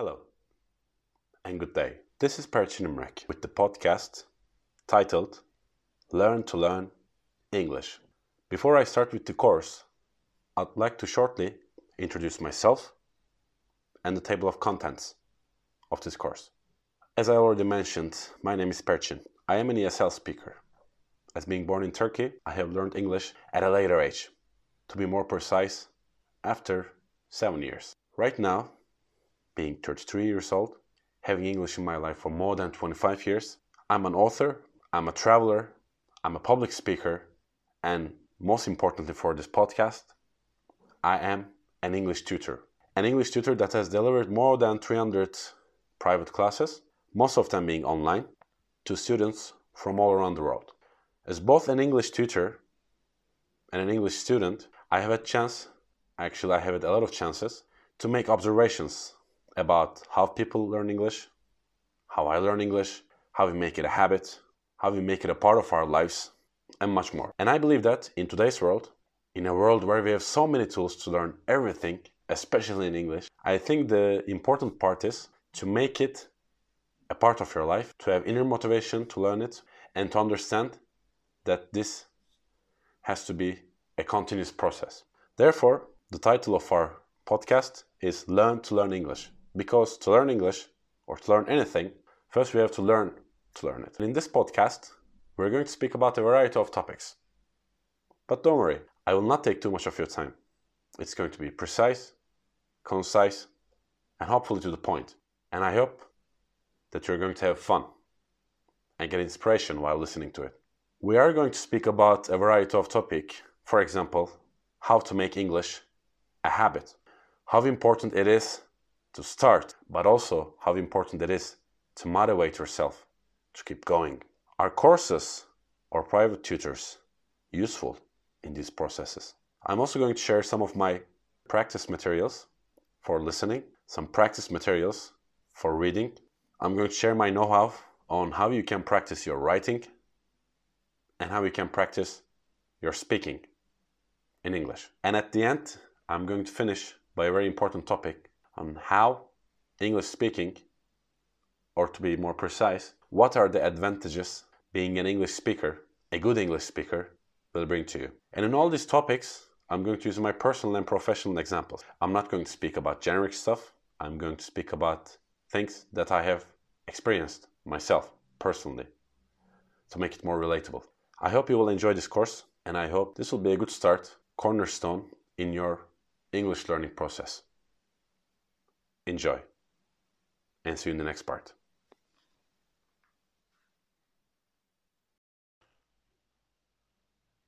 Hello and good day. This is Perchin Imrek with the podcast titled Learn to Learn English. Before I start with the course, I'd like to shortly introduce myself and the table of contents of this course. As I already mentioned, my name is Perchin. I am an ESL speaker. As being born in Turkey, I have learned English at a later age. To be more precise, after seven years. Right now, being 33 years old, having English in my life for more than 25 years, I'm an author, I'm a traveler, I'm a public speaker, and most importantly for this podcast, I am an English tutor. An English tutor that has delivered more than 300 private classes, most of them being online, to students from all around the world. As both an English tutor and an English student, I have a chance, actually, I have a lot of chances to make observations about how people learn English, how I learn English, how we make it a habit, how we make it a part of our lives, and much more. And I believe that in today's world, in a world where we have so many tools to learn everything, especially in English, I think the important part is to make it a part of your life, to have inner motivation to learn it, and to understand that this has to be a continuous process. Therefore, the title of our podcast is Learn to Learn English. Because to learn English or to learn anything, first we have to learn to learn it. And in this podcast, we're going to speak about a variety of topics. But don't worry, I will not take too much of your time. It's going to be precise, concise, and hopefully to the point. And I hope that you're going to have fun and get inspiration while listening to it. We are going to speak about a variety of topic, for example, how to make English a habit, how important it is to start, but also how important it is to motivate yourself to keep going. Are courses or private tutors useful in these processes? I'm also going to share some of my practice materials for listening, some practice materials for reading. I'm going to share my know how on how you can practice your writing and how you can practice your speaking in English. And at the end, I'm going to finish by a very important topic on how English speaking, or to be more precise, what are the advantages being an English speaker, a good English speaker, will bring to you. And in all these topics, I'm going to use my personal and professional examples. I'm not going to speak about generic stuff. I'm going to speak about things that I have experienced myself personally to make it more relatable. I hope you will enjoy this course and I hope this will be a good start, cornerstone in your English learning process. Enjoy and see you in the next part.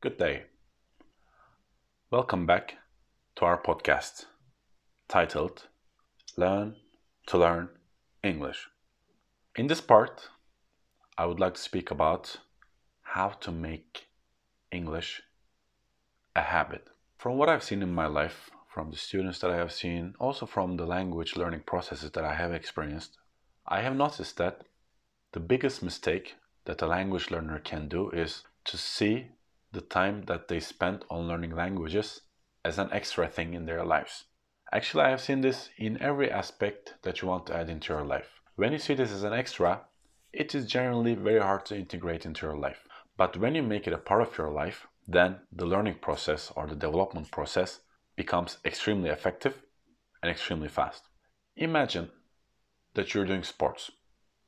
Good day. Welcome back to our podcast titled Learn to Learn English. In this part, I would like to speak about how to make English a habit. From what I've seen in my life, from the students that I have seen, also from the language learning processes that I have experienced, I have noticed that the biggest mistake that a language learner can do is to see the time that they spend on learning languages as an extra thing in their lives. Actually, I have seen this in every aspect that you want to add into your life. When you see this as an extra, it is generally very hard to integrate into your life. But when you make it a part of your life, then the learning process or the development process becomes extremely effective and extremely fast. Imagine that you're doing sports.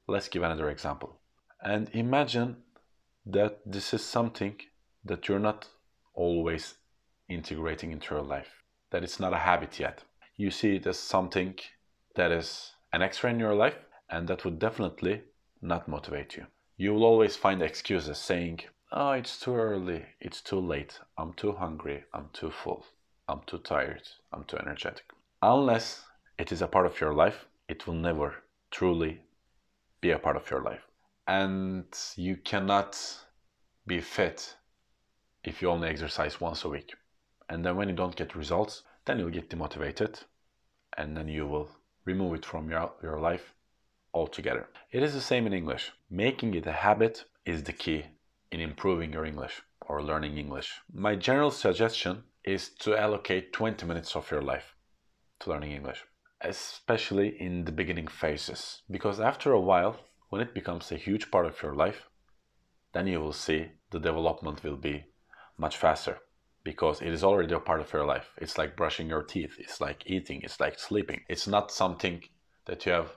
Let's give another example. And imagine that this is something that you're not always integrating into your life, that it's not a habit yet. You see it as something that is an extra in your life, and that would definitely not motivate you. You will always find excuses saying, Oh, it's too early, it's too late, I'm too hungry, I'm too full. I'm too tired, I'm too energetic. Unless it is a part of your life, it will never truly be a part of your life. And you cannot be fit if you only exercise once a week. And then when you don't get results, then you'll get demotivated and then you will remove it from your, your life altogether. It is the same in English. Making it a habit is the key in improving your English or learning English. My general suggestion is to allocate 20 minutes of your life to learning English. especially in the beginning phases. Because after a while, when it becomes a huge part of your life, then you will see the development will be much faster because it is already a part of your life. It's like brushing your teeth, it's like eating, it's like sleeping. It's not something that you have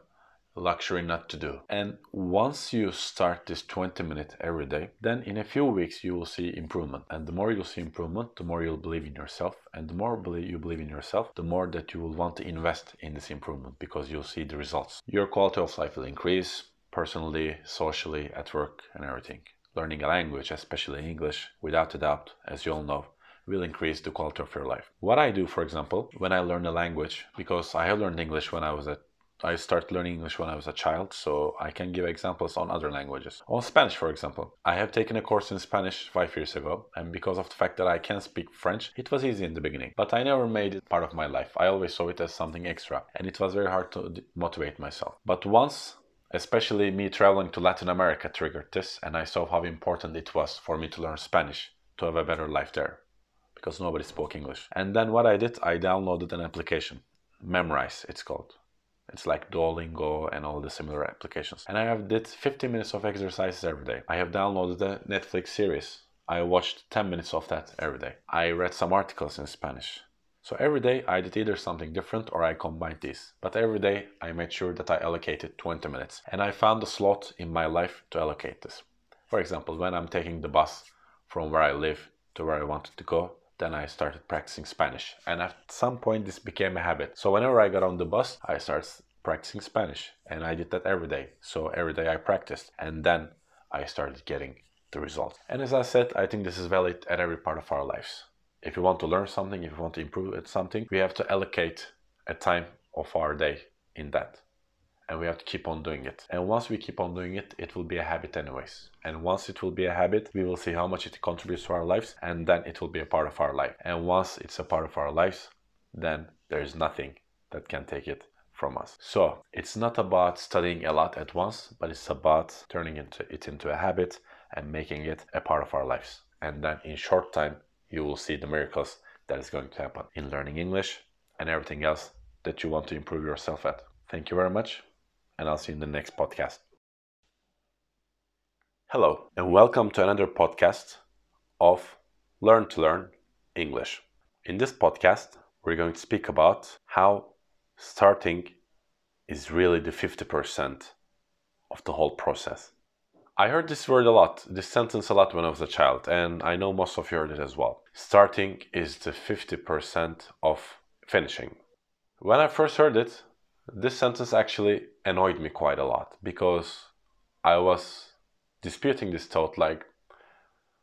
luxury not to do. And once you start this 20 minute every day, then in a few weeks you will see improvement. And the more you'll see improvement, the more you'll believe in yourself. And the more you believe in yourself, the more that you will want to invest in this improvement because you'll see the results. Your quality of life will increase personally, socially, at work, and everything. Learning a language, especially English, without a doubt, as you all know, will increase the quality of your life. What I do, for example, when I learn a language, because I have learned English when I was at I started learning English when I was a child, so I can give examples on other languages. On Spanish, for example, I have taken a course in Spanish five years ago, and because of the fact that I can speak French, it was easy in the beginning. But I never made it part of my life. I always saw it as something extra, and it was very hard to motivate myself. But once especially me traveling to Latin America triggered this, and I saw how important it was for me to learn Spanish to have a better life there because nobody spoke English. And then what I did, I downloaded an application, Memrise, it's called. It's like Duolingo and all the similar applications. And I have did 50 minutes of exercises every day. I have downloaded a Netflix series. I watched 10 minutes of that every day. I read some articles in Spanish. So every day I did either something different or I combined these. But every day I made sure that I allocated 20 minutes. And I found a slot in my life to allocate this. For example, when I'm taking the bus from where I live to where I wanted to go, then I started practicing Spanish. And at some point, this became a habit. So whenever I got on the bus, I started practicing Spanish. And I did that every day. So every day I practiced. And then I started getting the results. And as I said, I think this is valid at every part of our lives. If you want to learn something, if you want to improve at something, we have to allocate a time of our day in that and we have to keep on doing it. And once we keep on doing it, it will be a habit anyways. And once it will be a habit, we will see how much it contributes to our lives, and then it will be a part of our life. And once it's a part of our lives, then there is nothing that can take it from us. So it's not about studying a lot at once, but it's about turning into it into a habit and making it a part of our lives. And then in short time, you will see the miracles that is going to happen in learning English and everything else that you want to improve yourself at. Thank you very much and I'll see you in the next podcast. Hello, and welcome to another podcast of Learn to Learn English. In this podcast, we're going to speak about how starting is really the 50% of the whole process. I heard this word a lot, this sentence a lot when I was a child, and I know most of you heard it as well. Starting is the 50% of finishing. When I first heard it, this sentence actually annoyed me quite a lot because I was disputing this thought like,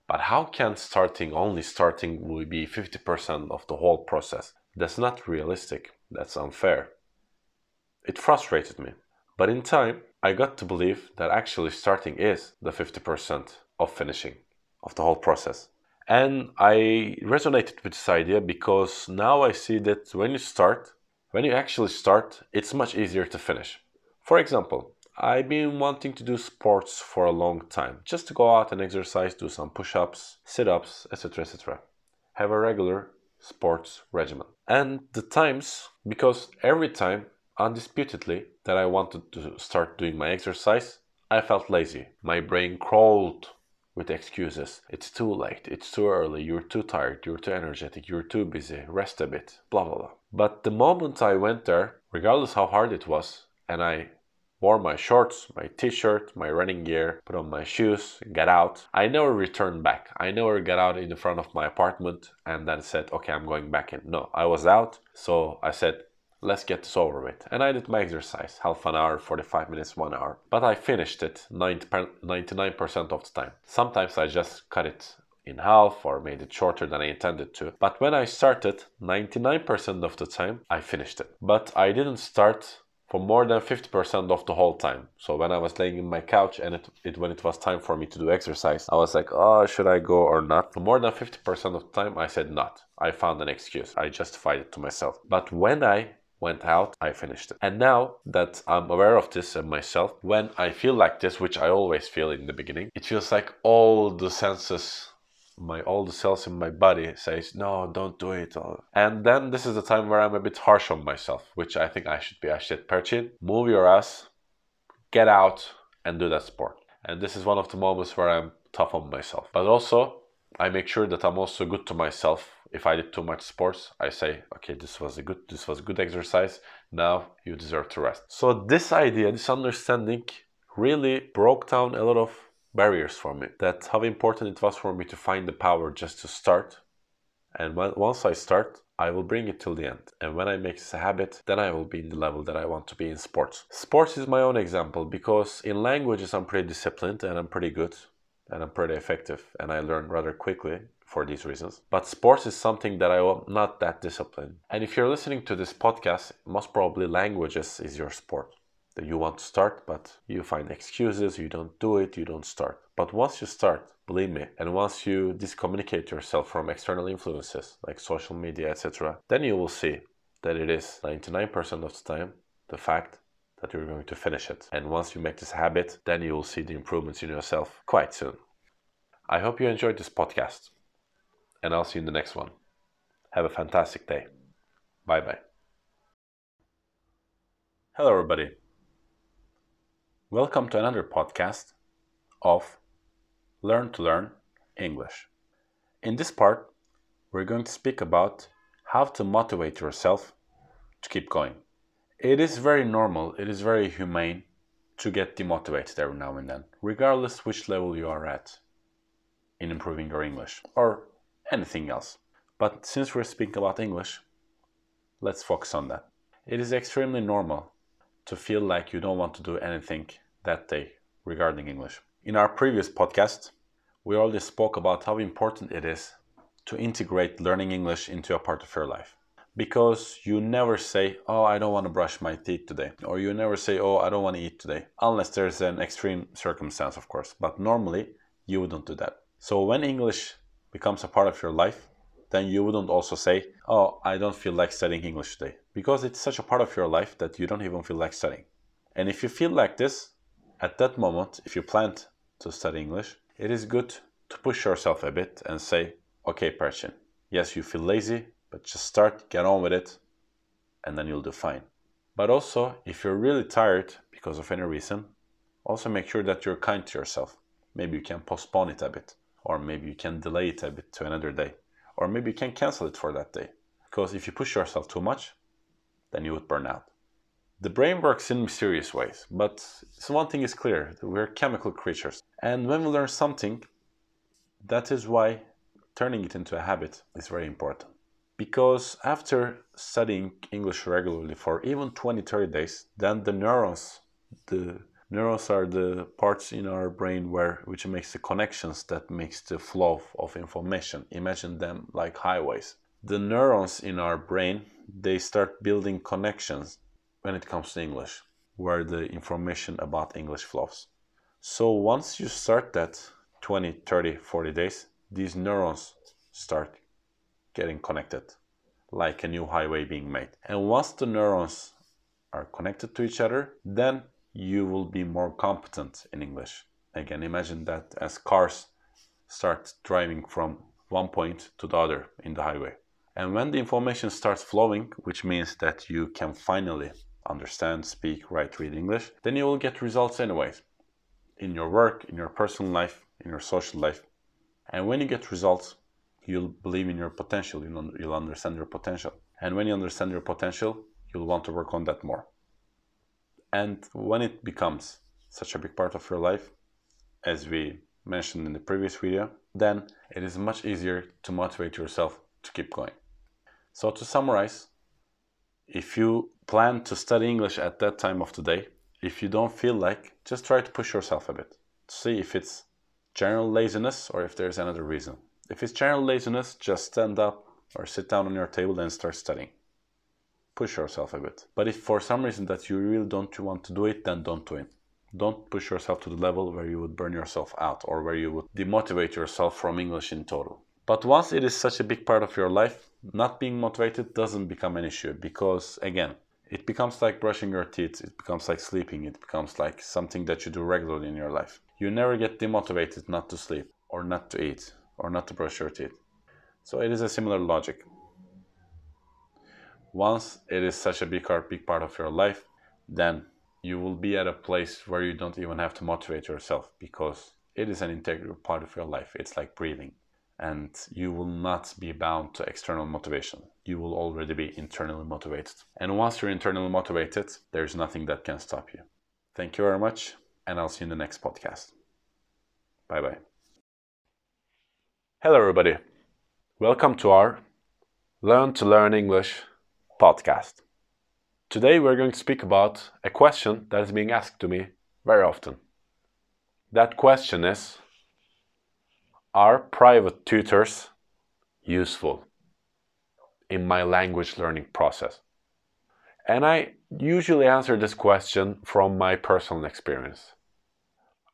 but how can starting, only starting, will be 50% of the whole process? That's not realistic. That's unfair. It frustrated me. But in time, I got to believe that actually starting is the 50% of finishing, of the whole process. And I resonated with this idea because now I see that when you start, when you actually start, it's much easier to finish. For example, I've been wanting to do sports for a long time, just to go out and exercise, do some push-ups, sit-ups, etc., etc. Have a regular sports regimen. And the times, because every time, undisputedly, that I wanted to start doing my exercise, I felt lazy. My brain crawled with excuses. It's too late, it's too early, you're too tired, you're too energetic, you're too busy, rest a bit, blah blah blah. But the moment I went there, regardless how hard it was, and I wore my shorts, my t-shirt, my running gear, put on my shoes, got out. I never returned back. I never got out in front of my apartment and then said, okay, I'm going back in. No, I was out. So I said, let's get this over with. And I did my exercise, half an hour, 45 minutes, one hour. But I finished it 99% of the time. Sometimes I just cut it in half or made it shorter than I intended to. But when I started, 99% of the time I finished it. But I didn't start for more than 50% of the whole time. So when I was laying in my couch and it, it, when it was time for me to do exercise, I was like, oh, should I go or not? For more than 50% of the time, I said not. I found an excuse. I justified it to myself. But when I went out, I finished it. And now that I'm aware of this and myself, when I feel like this, which I always feel in the beginning, it feels like all the senses my all the cells in my body says no don't do it. And then this is the time where i'm a bit harsh on myself which i think i should be. I should perchin move your ass get out and do that sport. And this is one of the moments where i'm tough on myself. But also i make sure that i'm also good to myself. If i did too much sports i say okay this was a good this was good exercise. Now you deserve to rest. So this idea this understanding really broke down a lot of barriers for me. That's how important it was for me to find the power just to start. And when, once I start, I will bring it till the end. And when I make this a habit, then I will be in the level that I want to be in sports. Sports is my own example because in languages I'm pretty disciplined and I'm pretty good and I'm pretty effective and I learn rather quickly for these reasons. But sports is something that I am not that disciplined. And if you're listening to this podcast, most probably languages is your sport that you want to start, but you find excuses, you don't do it, you don't start. But once you start, believe me, and once you discommunicate yourself from external influences like social media, etc., then you will see that it is 99% of the time the fact that you're going to finish it. And once you make this habit, then you will see the improvements in yourself quite soon. I hope you enjoyed this podcast, and I'll see you in the next one. Have a fantastic day. Bye bye. Hello, everybody. Welcome to another podcast of Learn to Learn English. In this part, we're going to speak about how to motivate yourself to keep going. It is very normal, it is very humane to get demotivated every now and then, regardless which level you are at in improving your English or anything else. But since we're speaking about English, let's focus on that. It is extremely normal to feel like you don't want to do anything that day regarding English. In our previous podcast, we already spoke about how important it is to integrate learning English into a part of your life. Because you never say, Oh, I don't want to brush my teeth today. Or you never say, Oh, I don't want to eat today. Unless there's an extreme circumstance, of course. But normally, you wouldn't do that. So when English becomes a part of your life, then you wouldn't also say, Oh, I don't feel like studying English today. Because it's such a part of your life that you don't even feel like studying. And if you feel like this, at that moment, if you plan to study English, it is good to push yourself a bit and say, okay, Perchin, yes, you feel lazy, but just start, get on with it, and then you'll do fine. But also, if you're really tired because of any reason, also make sure that you're kind to yourself. Maybe you can postpone it a bit, or maybe you can delay it a bit to another day, or maybe you can cancel it for that day. Because if you push yourself too much, then you would burn out. The brain works in mysterious ways, but one thing is clear we're chemical creatures. And when we learn something, that is why turning it into a habit is very important. Because after studying English regularly for even 20 30 days, then the neurons, the neurons are the parts in our brain where which makes the connections that makes the flow of information. Imagine them like highways. The neurons in our brain, they start building connections when it comes to English, where the information about English flows. So once you start that 20, 30, 40 days, these neurons start getting connected, like a new highway being made. And once the neurons are connected to each other, then you will be more competent in English. Again, imagine that as cars start driving from one point to the other in the highway. And when the information starts flowing, which means that you can finally understand, speak, write, read English, then you will get results anyways in your work, in your personal life, in your social life. And when you get results, you'll believe in your potential, you'll, understand your potential. And when you understand your potential, you'll want to work on that more. And when it becomes such a big part of your life, as we mentioned in the previous video, then it is much easier to motivate yourself to keep going. So to summarize, if you plan to study English at that time of the day, if you don't feel like, just try to push yourself a bit. See if it's general laziness or if there's another reason. If it's general laziness, just stand up or sit down on your table and start studying. Push yourself a bit. But if for some reason that you really don't want to do it, then don't do it. Don't push yourself to the level where you would burn yourself out or where you would demotivate yourself from English in total. But once it is such a big part of your life, not being motivated doesn't become an issue because, again, it becomes like brushing your teeth, it becomes like sleeping, it becomes like something that you do regularly in your life. You never get demotivated not to sleep or not to eat or not to brush your teeth. So it is a similar logic. Once it is such a big part, big part of your life, then you will be at a place where you don't even have to motivate yourself because it is an integral part of your life. It's like breathing. And you will not be bound to external motivation. You will already be internally motivated. And once you're internally motivated, there's nothing that can stop you. Thank you very much, and I'll see you in the next podcast. Bye bye. Hello, everybody. Welcome to our Learn to Learn English podcast. Today, we're going to speak about a question that is being asked to me very often. That question is Are private tutors useful in my language learning process? And I usually answer this question from my personal experience.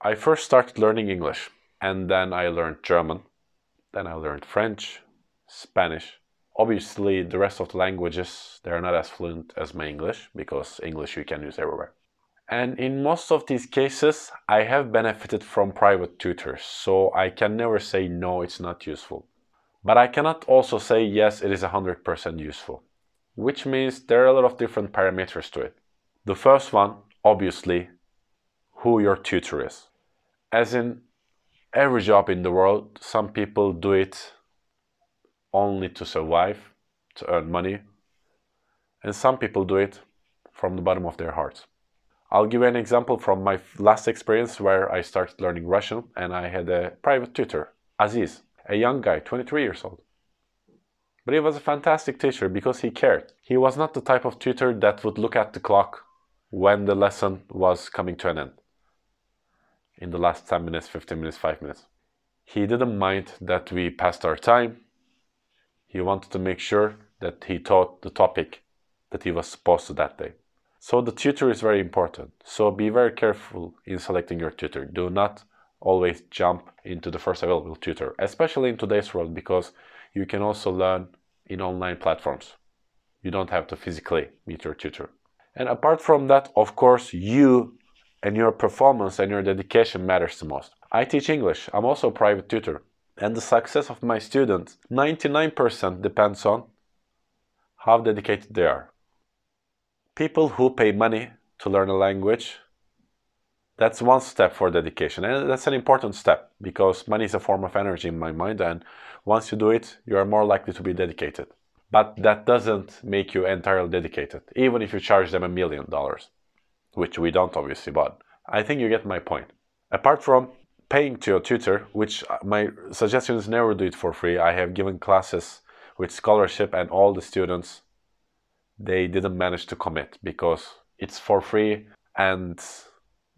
I first started learning English and then I learned German, then I learned French, Spanish. Obviously, the rest of the languages they are not as fluent as my English because English you can use everywhere. And in most of these cases, I have benefited from private tutors, so I can never say no, it's not useful. But I cannot also say yes, it is 100% useful, which means there are a lot of different parameters to it. The first one, obviously, who your tutor is. As in every job in the world, some people do it only to survive, to earn money, and some people do it from the bottom of their hearts. I'll give you an example from my last experience where I started learning Russian and I had a private tutor, Aziz, a young guy, 23 years old. But he was a fantastic teacher because he cared. He was not the type of tutor that would look at the clock when the lesson was coming to an end. In the last 10 minutes, 15 minutes, 5 minutes. He didn't mind that we passed our time. He wanted to make sure that he taught the topic that he was supposed to that day. So the tutor is very important. So be very careful in selecting your tutor. Do not always jump into the first available tutor, especially in today's world because you can also learn in online platforms. You don't have to physically meet your tutor. And apart from that, of course, you and your performance and your dedication matters the most. I teach English. I'm also a private tutor. And the success of my students, 99% depends on how dedicated they are people who pay money to learn a language, that's one step for dedication. And that's an important step because money is a form of energy in my mind. And once you do it, you are more likely to be dedicated. But that doesn't make you entirely dedicated, even if you charge them a million dollars, which we don't obviously, but I think you get my point. Apart from paying to your tutor, which my suggestion is never do it for free. I have given classes with scholarship and all the students they didn't manage to commit because it's for free and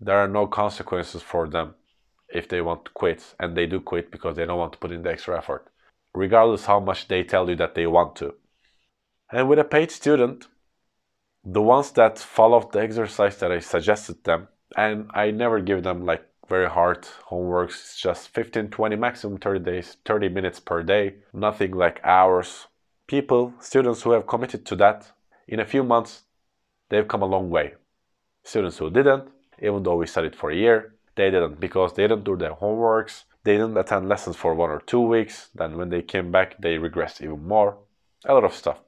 there are no consequences for them if they want to quit. And they do quit because they don't want to put in the extra effort regardless how much they tell you that they want to. And with a paid student the ones that follow the exercise that i suggested them and i never give them like very hard homeworks it's just 15 20 maximum 30 days 30 minutes per day nothing like hours. People students who have committed to that in a few months, they've come a long way. Students who didn't, even though we studied for a year, they didn't because they didn't do their homeworks, they didn't attend lessons for one or two weeks, then when they came back, they regressed even more. A lot of stuff.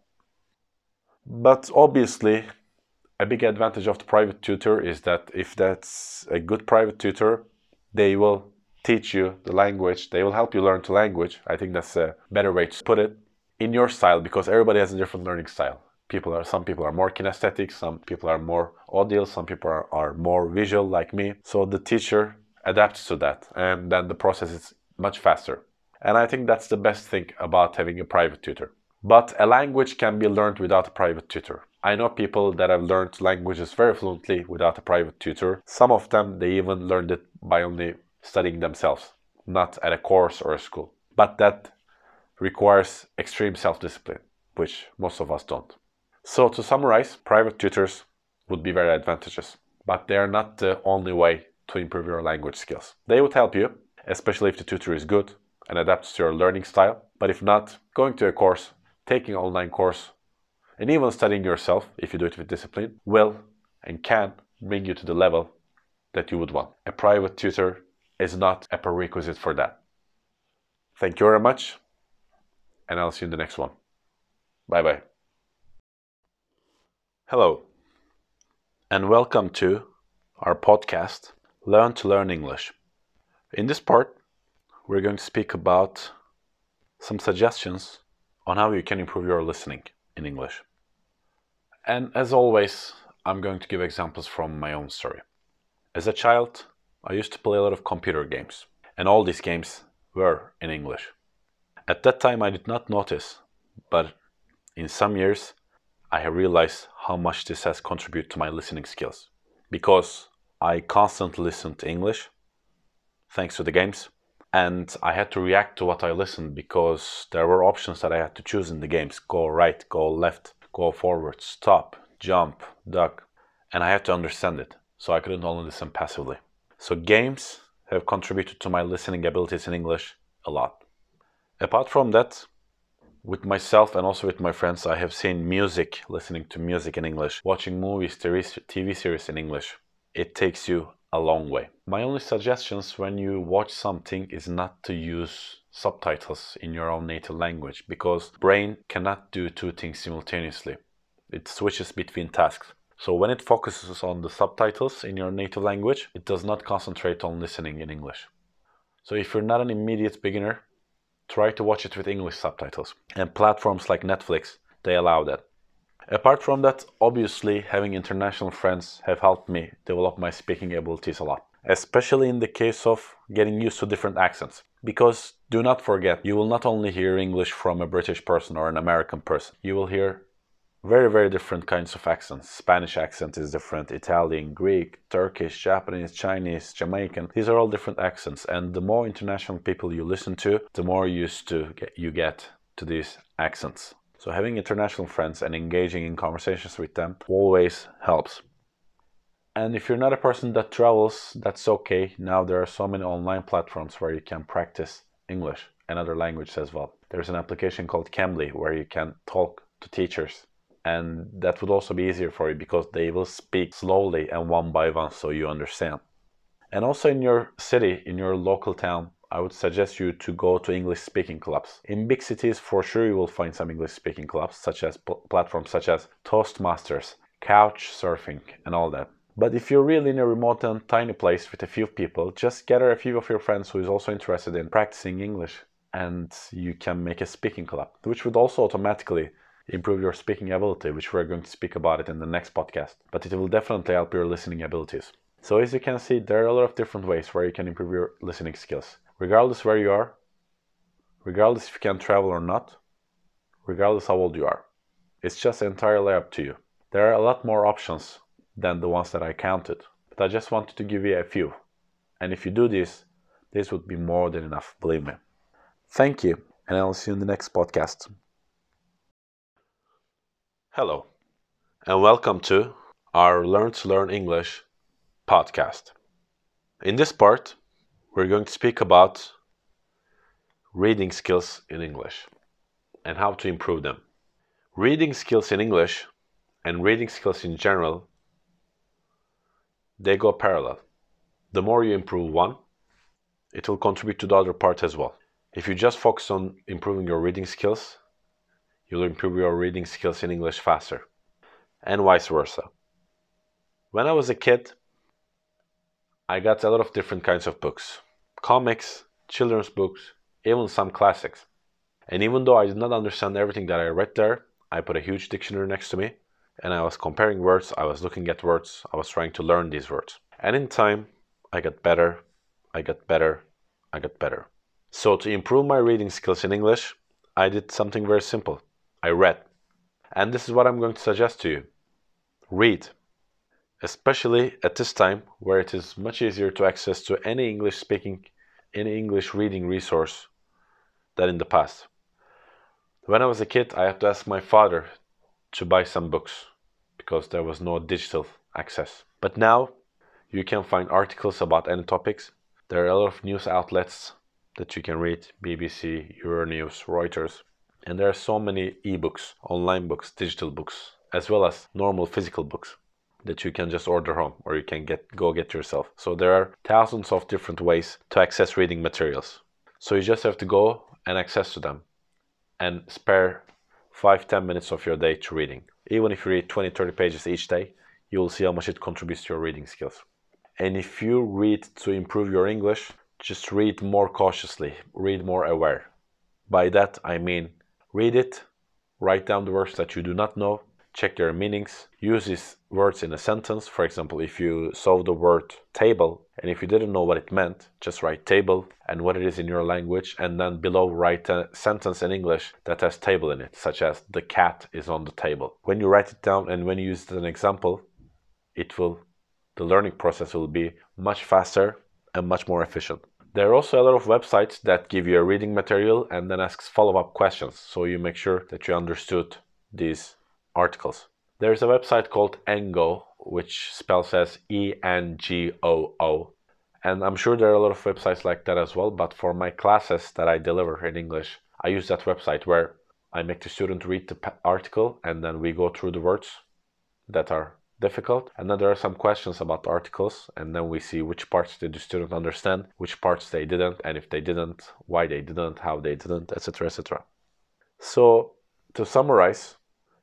But obviously, a big advantage of the private tutor is that if that's a good private tutor, they will teach you the language, they will help you learn the language. I think that's a better way to put it in your style because everybody has a different learning style people are some people are more kinesthetic some people are more audio some people are, are more visual like me. So the teacher adapts to that and then the process is much faster. And i think that's the best thing about having a private tutor. But a language can be learned without a private tutor. I know people that have learned languages very fluently without a private tutor. Some of them they even learned it by only studying themselves not at a course or a school. But that requires extreme self-discipline which most of us don't so to summarize, private tutors would be very advantageous, but they are not the only way to improve your language skills. They would help you, especially if the tutor is good and adapts to your learning style. But if not, going to a course, taking an online course, and even studying yourself, if you do it with discipline, will and can bring you to the level that you would want. A private tutor is not a prerequisite for that. Thank you very much, and I'll see you in the next one. Bye bye. Hello, and welcome to our podcast, Learn to Learn English. In this part, we're going to speak about some suggestions on how you can improve your listening in English. And as always, I'm going to give examples from my own story. As a child, I used to play a lot of computer games, and all these games were in English. At that time, I did not notice, but in some years, I have realized how much this has contributed to my listening skills. Because I constantly listened to English, thanks to the games, and I had to react to what I listened because there were options that I had to choose in the games go right, go left, go forward, stop, jump, duck, and I had to understand it, so I couldn't only listen passively. So, games have contributed to my listening abilities in English a lot. Apart from that, with myself and also with my friends, I have seen music, listening to music in English, watching movies, TV series in English. It takes you a long way. My only suggestions when you watch something is not to use subtitles in your own native language because brain cannot do two things simultaneously. It switches between tasks. So when it focuses on the subtitles in your native language, it does not concentrate on listening in English. So if you're not an immediate beginner, try to watch it with English subtitles. And platforms like Netflix, they allow that. Apart from that, obviously, having international friends have helped me develop my speaking abilities a lot, especially in the case of getting used to different accents. Because do not forget, you will not only hear English from a British person or an American person, you will hear very, very different kinds of accents. Spanish accent is different, Italian, Greek, Turkish, Japanese, Chinese, Jamaican. These are all different accents, and the more international people you listen to, the more used to get, you get to these accents. So having international friends and engaging in conversations with them always helps. And if you're not a person that travels, that's okay. Now there are so many online platforms where you can practice English and other languages as well. There's an application called Cambly where you can talk to teachers. And that would also be easier for you because they will speak slowly and one by one so you understand. And also in your city, in your local town, I would suggest you to go to English speaking clubs. In big cities, for sure, you will find some English speaking clubs, such as pl- platforms such as Toastmasters, Couch Surfing, and all that. But if you're really in a remote and tiny place with a few people, just gather a few of your friends who is also interested in practicing English, and you can make a speaking club, which would also automatically improve your speaking ability, which we're going to speak about it in the next podcast. But it will definitely help your listening abilities. So as you can see, there are a lot of different ways where you can improve your listening skills regardless where you are, regardless if you can travel or not, regardless how old you are. It's just entirely up to you. There are a lot more options than the ones that I counted, but I just wanted to give you a few. And if you do this, this would be more than enough, believe me. Thank you, and I'll see you in the next podcast. Hello, and welcome to our Learn to Learn English podcast. In this part, we're going to speak about reading skills in English and how to improve them. Reading skills in English and reading skills in general, they go parallel. The more you improve one, it will contribute to the other part as well. If you just focus on improving your reading skills, you'll improve your reading skills in English faster, and vice versa. When I was a kid, I got a lot of different kinds of books comics, children's books, even some classics. And even though I did not understand everything that I read there, I put a huge dictionary next to me and I was comparing words, I was looking at words, I was trying to learn these words. And in time, I got better, I got better, I got better. So, to improve my reading skills in English, I did something very simple. I read. And this is what I'm going to suggest to you read. Especially at this time where it is much easier to access to any English speaking any English reading resource than in the past. When I was a kid, I had to ask my father to buy some books because there was no digital access. But now you can find articles about any topics. There are a lot of news outlets that you can read BBC, Euronews, Reuters. And there are so many ebooks, online books, digital books, as well as normal physical books that you can just order home or you can get go get yourself. So there are thousands of different ways to access reading materials. So you just have to go and access to them and spare 5 10 minutes of your day to reading. Even if you read 20 30 pages each day, you will see how much it contributes to your reading skills. And if you read to improve your English, just read more cautiously, read more aware. By that I mean read it, write down the words that you do not know, check their meanings, use these words in a sentence. For example, if you saw the word table and if you didn't know what it meant, just write table and what it is in your language, and then below write a sentence in English that has table in it, such as the cat is on the table. When you write it down and when you use it as an example, it will the learning process will be much faster and much more efficient. There are also a lot of websites that give you a reading material and then asks follow-up questions so you make sure that you understood these articles. There's a website called Engoo, which spells as E N G O O. And I'm sure there are a lot of websites like that as well, but for my classes that I deliver in English, I use that website where I make the student read the article and then we go through the words that are difficult. And then there are some questions about articles, and then we see which parts did the student understand, which parts they didn't, and if they didn't, why they didn't, how they didn't, etc. etc. So to summarize,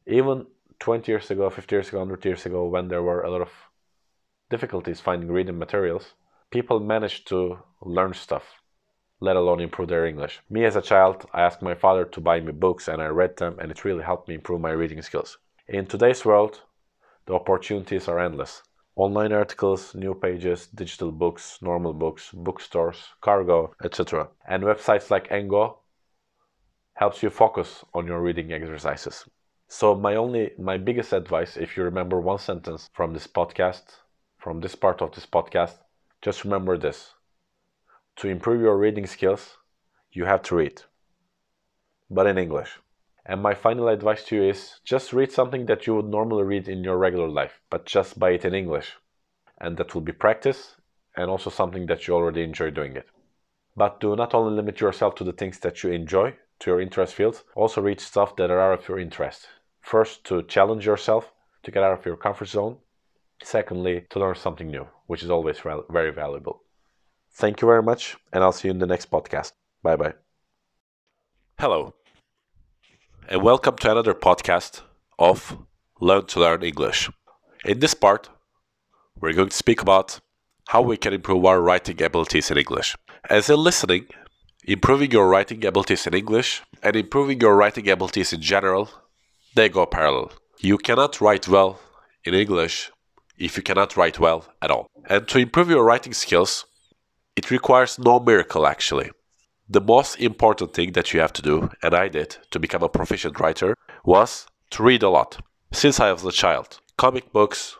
even 20 years ago, 50 years ago, 100 years ago, when there were a lot of difficulties finding reading materials, people managed to learn stuff, let alone improve their English. Me as a child, I asked my father to buy me books and I read them, and it really helped me improve my reading skills. In today's world, the opportunities are endless. Online articles, new pages, digital books, normal books, bookstores, cargo, etc. And websites like Engoo helps you focus on your reading exercises. So my only my biggest advice if you remember one sentence from this podcast, from this part of this podcast, just remember this. To improve your reading skills, you have to read. But in English. And my final advice to you is just read something that you would normally read in your regular life, but just buy it in English. And that will be practice and also something that you already enjoy doing it. But do not only limit yourself to the things that you enjoy, to your interest fields, also read stuff that are out of your interest. First, to challenge yourself, to get out of your comfort zone. Secondly, to learn something new, which is always very valuable. Thank you very much, and I'll see you in the next podcast. Bye bye. Hello, and welcome to another podcast of Learn to Learn English. In this part, we're going to speak about how we can improve our writing abilities in English. As in listening, improving your writing abilities in English and improving your writing abilities in general, they go parallel. You cannot write well in English if you cannot write well at all. And to improve your writing skills, it requires no miracle actually the most important thing that you have to do, and I did to become a proficient writer, was to read a lot. Since I was a child, comic books,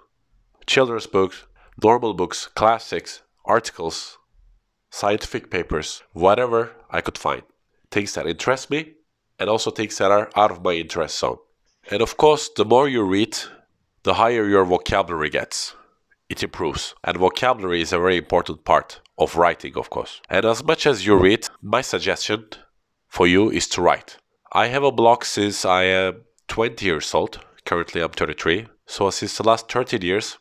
children's books, normal books, classics, articles, scientific papers, whatever I could find. Things that interest me and also things that are out of my interest zone. And of course, the more you read, the higher your vocabulary gets. It improves. And vocabulary is a very important part of writing, of course. And as much as you read, my suggestion for you is to write. I have a blog since I am 20 years old. Currently, I'm 33. So, since the last 13 years,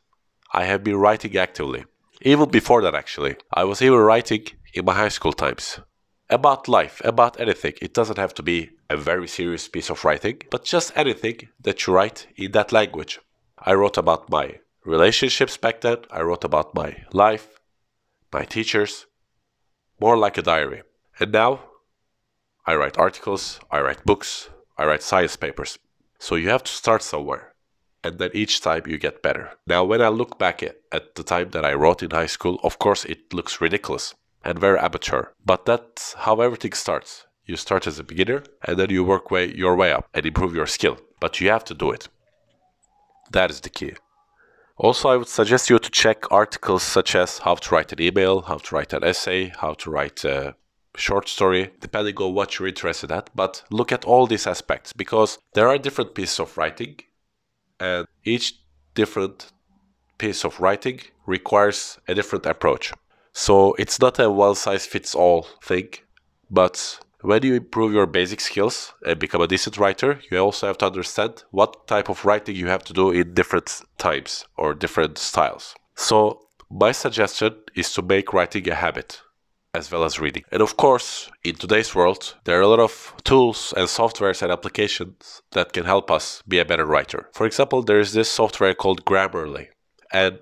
I have been writing actively. Even before that, actually. I was even writing in my high school times. About life, about anything. It doesn't have to be a very serious piece of writing, but just anything that you write in that language. I wrote about my relationships back then, I wrote about my life, my teachers, more like a diary. And now I write articles, I write books, I write science papers. So you have to start somewhere. And then each time you get better. Now, when I look back at, the time that I wrote in high school, of course it looks ridiculous and very amateur. But that's how everything starts. You start as a beginner and then you work way, your way up and improve your skill. But you have to do it. That is the key. Also, I would suggest you to check articles such as how to write an email, how to write an essay, how to write a short story, depending on what you're interested at. But look at all these aspects because there are different pieces of writing, and each different piece of writing requires a different approach. So it's not a one size fits all thing, but when you improve your basic skills and become a decent writer, you also have to understand what type of writing you have to do in different times or different styles. So, my suggestion is to make writing a habit. as well as reading. And of course, in today's world, there are a lot of tools and softwares and applications that can help us be a better writer. For example, there is this software called Grammarly, and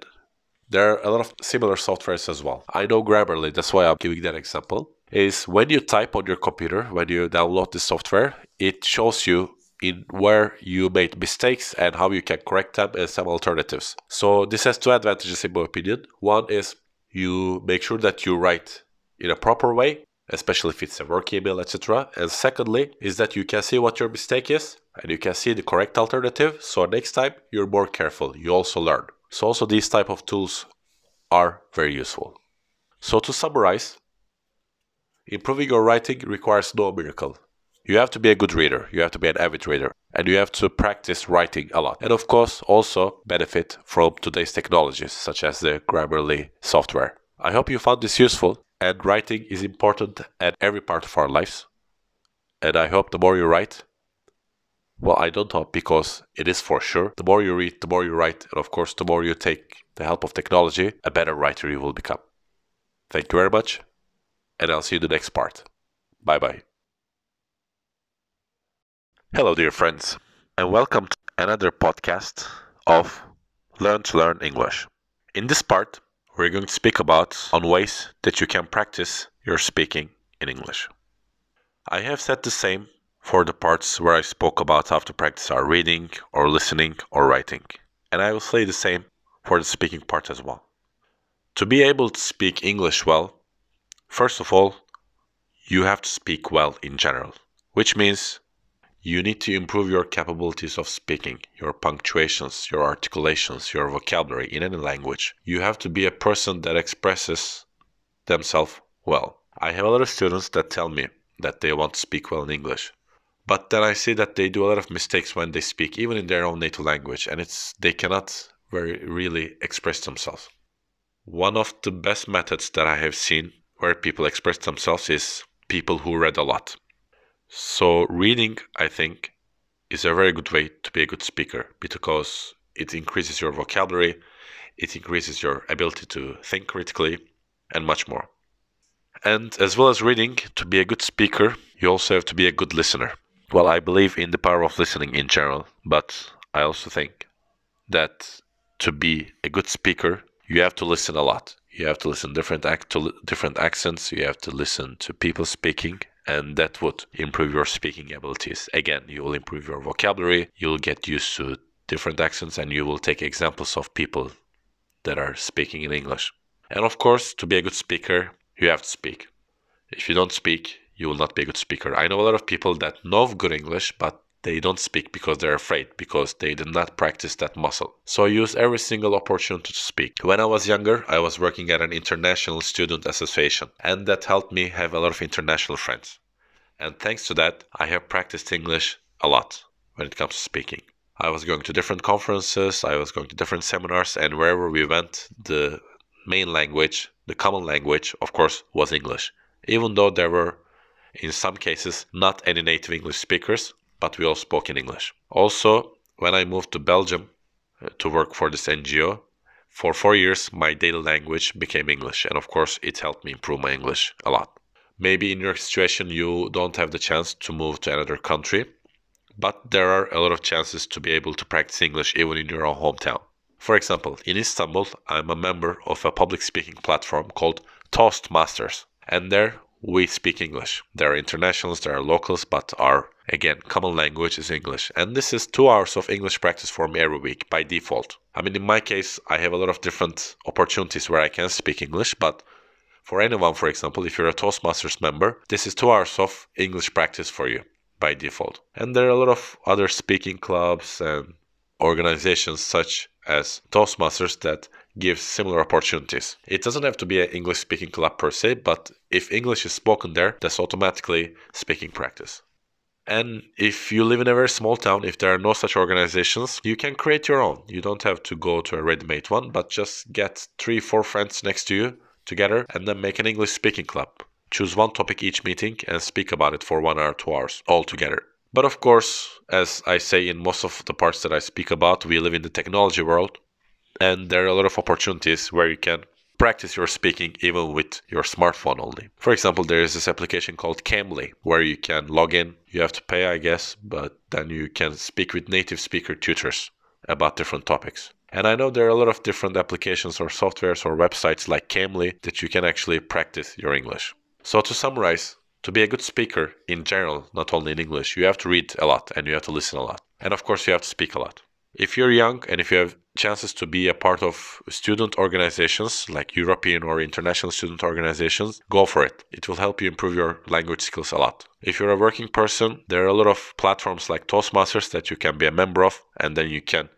there are a lot of similar softwares as well. I know Grammarly, that's why I'm giving that example. Is when you type on your computer, when you download the software, it shows you in where you made mistakes and how you can correct them and some alternatives. So this has two advantages in my opinion. One is you make sure that you write in a proper way, especially if it's a work email, etc. And secondly is that you can see what your mistake is and you can see the correct alternative. So next time you're more careful. You also learn. So also these type of tools are very useful. So to summarize, improving your writing requires no miracle. You have to be a good reader, you have to be an avid reader, and you have to practice writing a lot. And of course, also benefit from today's technologies such as the Grammarly software. I hope you found this useful, and writing is important at every part of our lives. And I hope the more you write, well, I don't know because it is for sure. The more you read, the more you write, and of course, the more you take the help of technology, a better writer you will become. Thank you very much, and I'll see you in the next part. Bye bye. Hello, dear friends, and welcome to another podcast of Learn to Learn English. In this part, we're going to speak about on ways that you can practice your speaking in English. I have said the same for the parts where I spoke about how to practice our reading or listening or writing. And I will say the same for the speaking part as well. To be able to speak English well, first of all, you have to speak well in general, which means you need to improve your capabilities of speaking, your punctuations, your articulations, your vocabulary in any language. You have to be a person that expresses themselves well. I have a lot of students that tell me that they want to speak well in English, but then I see that they do a lot of mistakes when they speak, even in their own native language, and it's they cannot very really express themselves. One of the best methods that I have seen where people express themselves is people who read a lot. So reading, I think, is a very good way to be a good speaker because it increases your vocabulary, it increases your ability to think critically, and much more. And as well as reading, to be a good speaker, you also have to be a good listener. Well, I believe in the power of listening in general, but I also think that to be a good speaker, you have to listen a lot. You have to listen different ac- to different accents. You have to listen to people speaking, and that would improve your speaking abilities. Again, you will improve your vocabulary. You'll get used to different accents, and you will take examples of people that are speaking in English. And of course, to be a good speaker, you have to speak. If you don't speak, you will not be a good speaker. I know a lot of people that know good English, but they don't speak because they're afraid, because they did not practice that muscle. So I use every single opportunity to speak. When I was younger, I was working at an international student association, and that helped me have a lot of international friends. And thanks to that, I have practiced English a lot when it comes to speaking. I was going to different conferences, I was going to different seminars, and wherever we went, the main language, the common language, of course, was English. Even though there were in some cases, not any native English speakers, but we all spoke in English. Also, when I moved to Belgium uh, to work for this NGO, for four years my daily language became English, and of course, it helped me improve my English a lot. Maybe in your situation, you don't have the chance to move to another country, but there are a lot of chances to be able to practice English even in your own hometown. For example, in Istanbul, I'm a member of a public speaking platform called Toastmasters, and there we speak English. There are internationals, there are locals, but our, again, common language is English. And this is two hours of English practice for me every week by default. I mean, in my case, I have a lot of different opportunities where I can speak English, but for anyone, for example, if you're a Toastmasters member, this is two hours of English practice for you by default. And there are a lot of other speaking clubs and organizations such as Toastmasters that give similar opportunities. It doesn't have to be an English speaking club per se, but if English is spoken there, that's automatically speaking practice. And if you live in a very small town, if there are no such organizations, you can create your own. You don't have to go to a ready made one, but just get three, four friends next to you together and then make an English speaking club. Choose one topic each meeting and speak about it for one hour, two hours all together. But of course, as I say in most of the parts that I speak about, we live in the technology world and there are a lot of opportunities where you can practice your speaking even with your smartphone only. For example, there is this application called Cambly where you can log in. You have to pay, I guess, but then you can speak with native speaker tutors about different topics. And I know there are a lot of different applications or softwares or websites like Cambly that you can actually practice your English. So to summarize, to be a good speaker in general, not only in English, you have to read a lot and you have to listen a lot. And of course, you have to speak a lot. If you're young and if you have chances to be a part of student organizations like European or international student organizations, go for it. It will help you improve your language skills a lot. If you're a working person, there are a lot of platforms like Toastmasters that you can be a member of, and then you can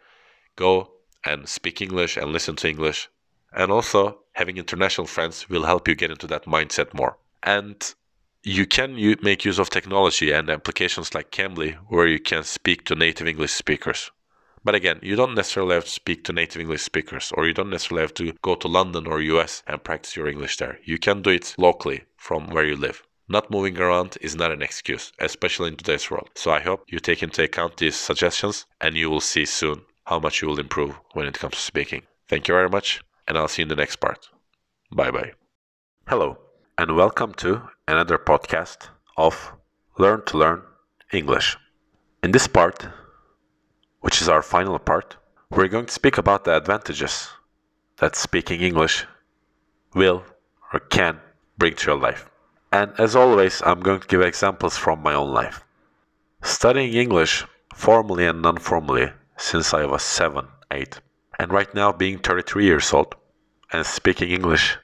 go and speak English and listen to English. And also, having international friends will help you get into that mindset more. And you can make use of technology and applications like Cambly where you can speak to native English speakers. But again, you don't necessarily have to speak to native English speakers, or you don't necessarily have to go to London or US and practice your English there. You can do it locally from where you live. Not moving around is not an excuse, especially in today's world. So I hope you take into account these suggestions and you will see soon how much you will improve when it comes to speaking. Thank you very much, and I'll see you in the next part. Bye bye. Hello, and welcome to another podcast of Learn to Learn English. In this part, which is our final part, we're going to speak about the advantages that speaking English will or can bring to your life. And as always, I'm going to give examples from my own life. Studying English formally and non formally since I was 7, 8, and right now being 33 years old and speaking English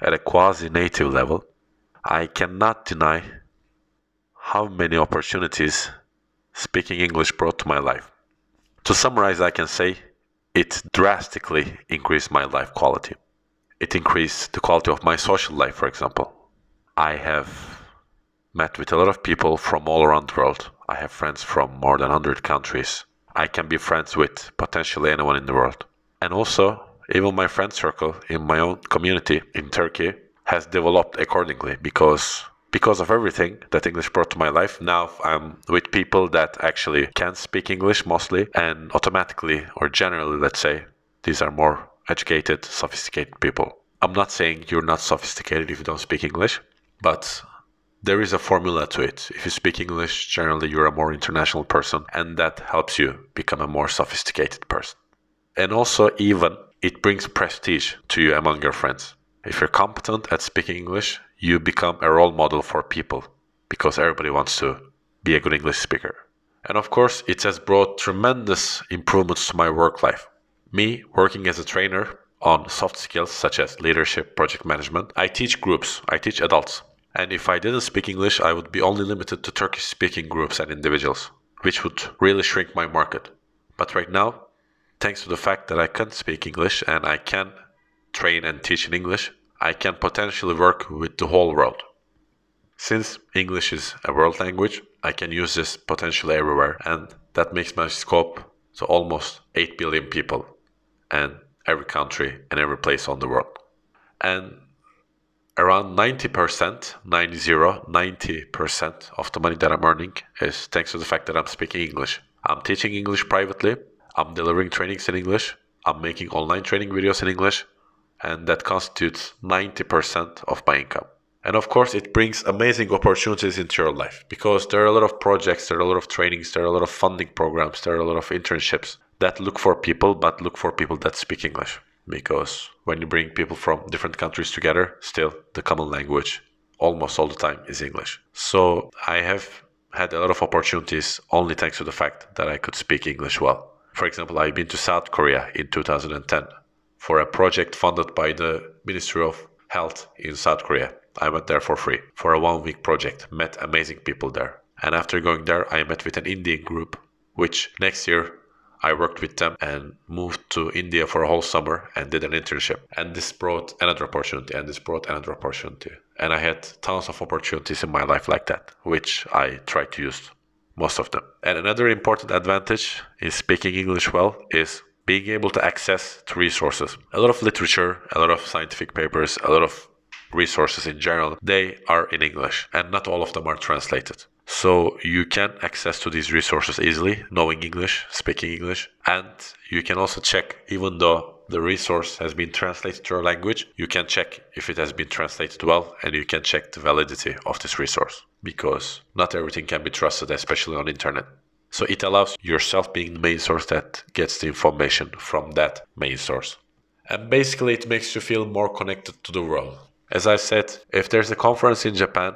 at a quasi native level, I cannot deny how many opportunities speaking English brought to my life. To summarize, I can say it drastically increased my life quality. It increased the quality of my social life, for example. I have met with a lot of people from all around the world. I have friends from more than 100 countries. I can be friends with potentially anyone in the world. And also, even my friend circle in my own community in Turkey has developed accordingly because because of everything that English brought to my life, now I'm with people that actually can speak English mostly and automatically or generally, let's say, these are more educated, sophisticated people. I'm not saying you're not sophisticated if you don't speak English, but there is a formula to it. If you speak English, generally you're a more international person, and that helps you become a more sophisticated person. And also, even it brings prestige to you among your friends. If you're competent at speaking English, you become a role model for people because everybody wants to be a good English speaker. And of course, it has brought tremendous improvements to my work life. Me working as a trainer on soft skills such as leadership, project management, I teach groups, I teach adults. And if I didn't speak English, I would be only limited to Turkish speaking groups and individuals, which would really shrink my market. But right now, thanks to the fact that I can speak English and I can train and teach in English, I can potentially work with the whole world. Since English is a world language, I can use this potentially everywhere, and that makes my scope to almost 8 billion people and every country and every place on the world. And around 90%, 90, 90% of the money that I'm earning is thanks to the fact that I'm speaking English. I'm teaching English privately, I'm delivering trainings in English, I'm making online training videos in English, and that constitutes 90% of my income. And of course, it brings amazing opportunities into your life because there are a lot of projects, there are a lot of trainings, there are a lot of funding programs, there are a lot of internships that look for people, but look for people that speak English. Because when you bring people from different countries together, still the common language almost all the time is English. So I have had a lot of opportunities only thanks to the fact that I could speak English well. For example, I've been to South Korea in 2010 for a project funded by the Ministry of Health in South Korea. I went there for free for a one week project, met amazing people there. And after going there, I met with an Indian group, which next year I worked with them and moved to India for a whole summer and did an internship. And this brought another opportunity, and this brought another opportunity. And I had tons of opportunities in my life like that, which I tried to use most of them. And another important advantage in speaking English well is being able to access to resources. A lot of literature, a lot of scientific papers, a lot of resources in general, they are in English and not all of them are translated. So you can access to these resources easily, knowing English, speaking English, and you can also check even though the resource has been translated to your language, you can check if it has been translated well and you can check the validity of this resource because not everything can be trusted, especially on internet. So it allows yourself being the main source that gets the information from that main source. And basically, it makes you feel more connected to the world. As I said, if there's a conference in Japan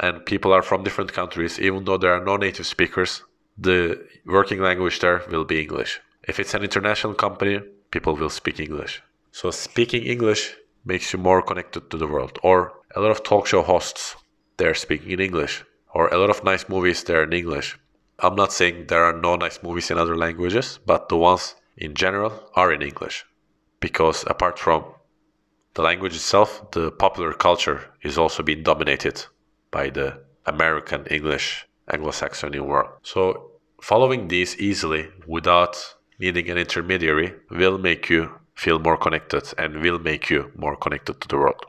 and people are from different countries, even though there are no native speakers, the working language there will be English. If it's an international company, people will speak English. So speaking English makes you more connected to the world. Or a lot of talk show hosts, they're speaking in English. Or a lot of nice movies, they're in English. I'm not saying there are no nice movies in other languages, but the ones in general are in English because apart from the language itself, the popular culture is also being dominated by the American English Anglo-Saxon world. So following these easily without needing an intermediary will make you feel more connected and will make you more connected to the world.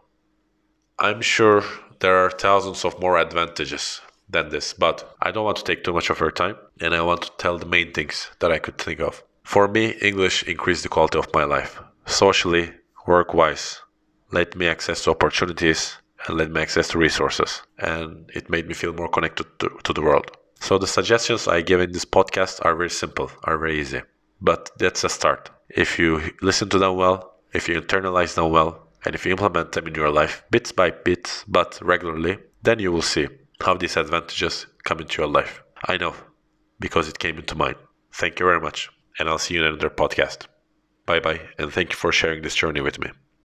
I'm sure there are thousands of more advantages than this, but I don't want to take too much of your time and I want to tell the main things that I could think of. For me, English increased the quality of my life socially, work wise, let me access to opportunities and let me access to resources. And it made me feel more connected to, to the world. So the suggestions I give in this podcast are very simple, are very easy. But that's a start. If you listen to them well, if you internalize them well, and if you implement them in your life bit by bit, but regularly, then you will see how these advantages come into your life. I know, because it came into mine. Thank you very much, and I'll see you in another podcast. Bye bye, and thank you for sharing this journey with me.